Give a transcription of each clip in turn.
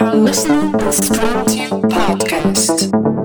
Thank you.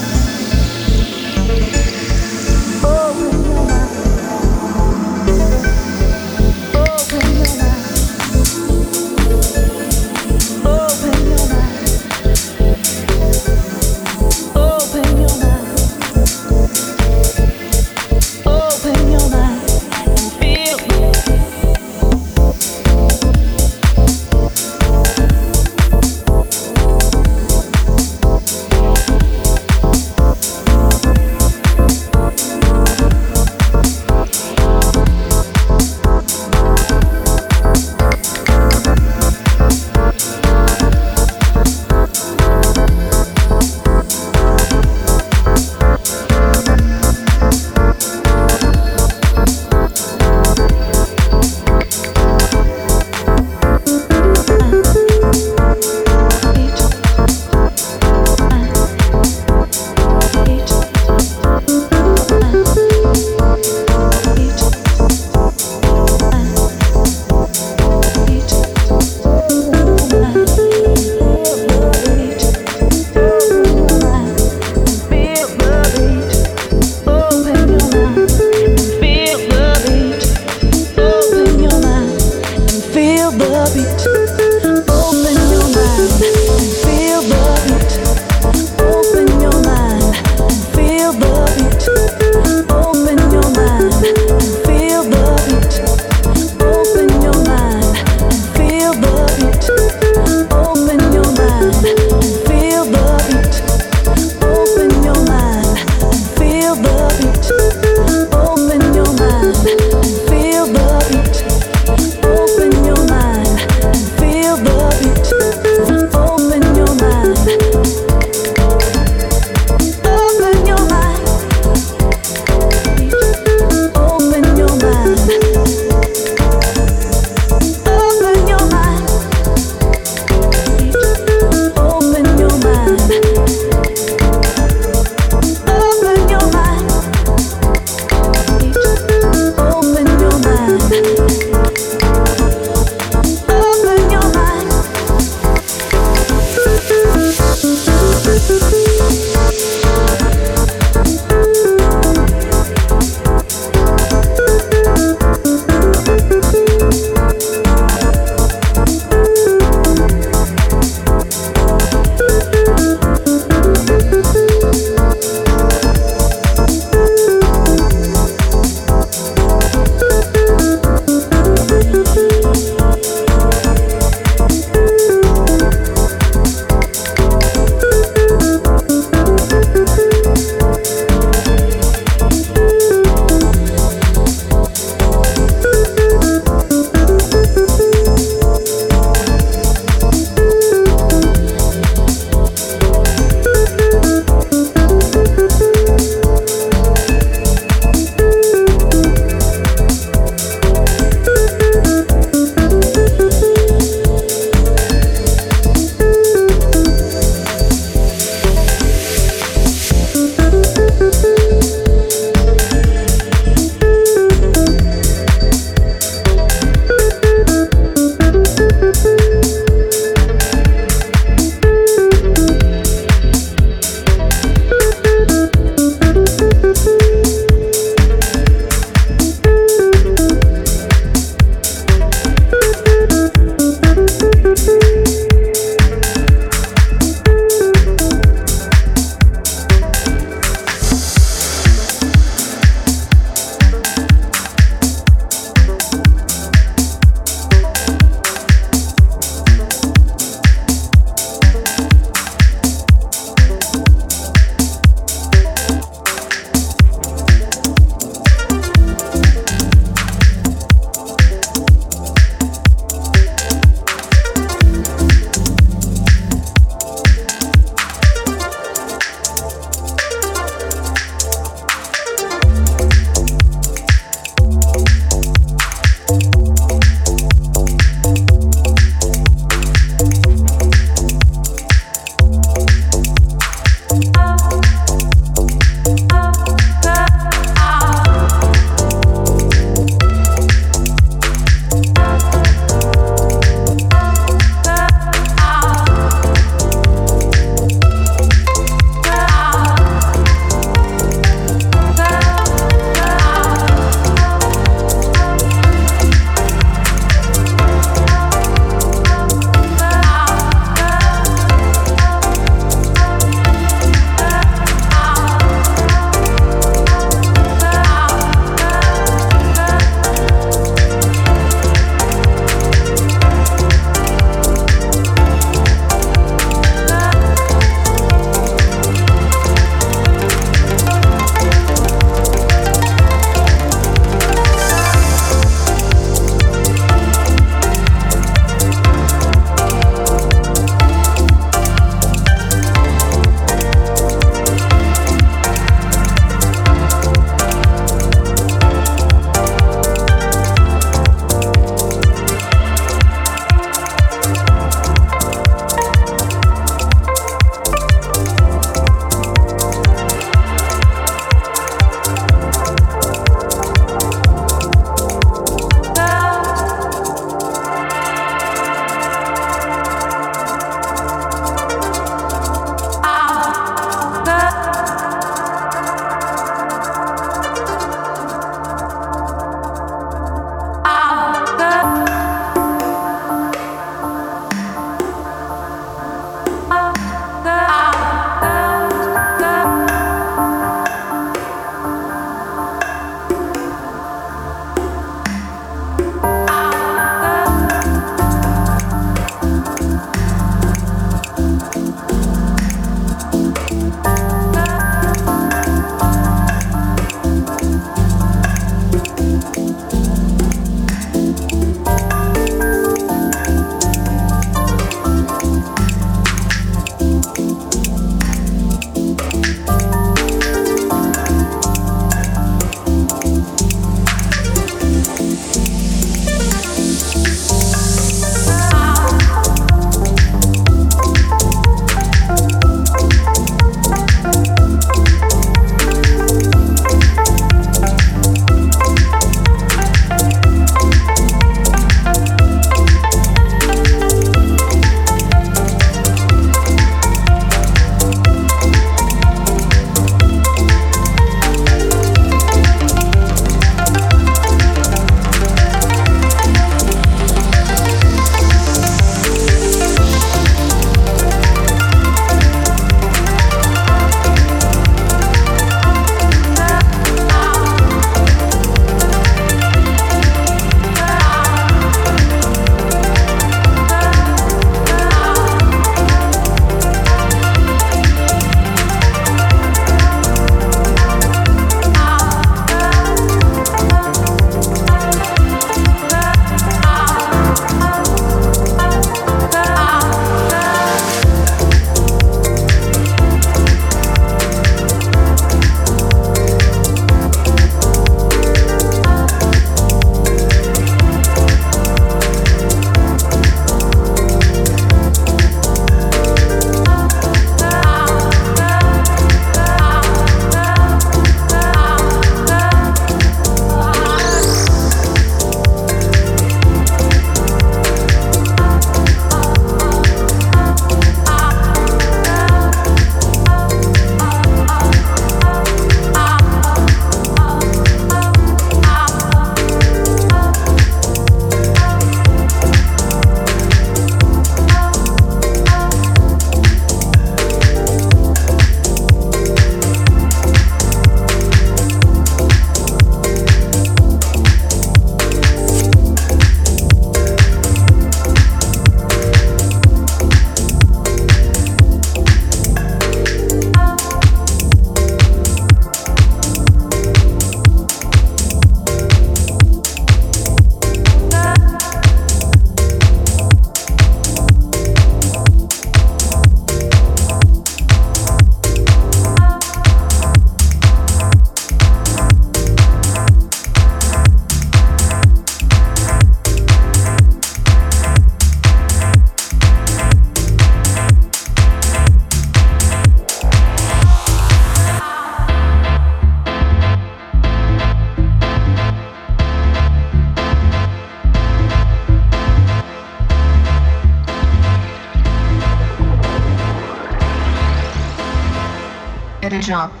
No.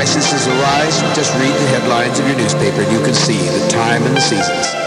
Crises arise. Just read the headlines of your newspaper and you can see the time and the seasons.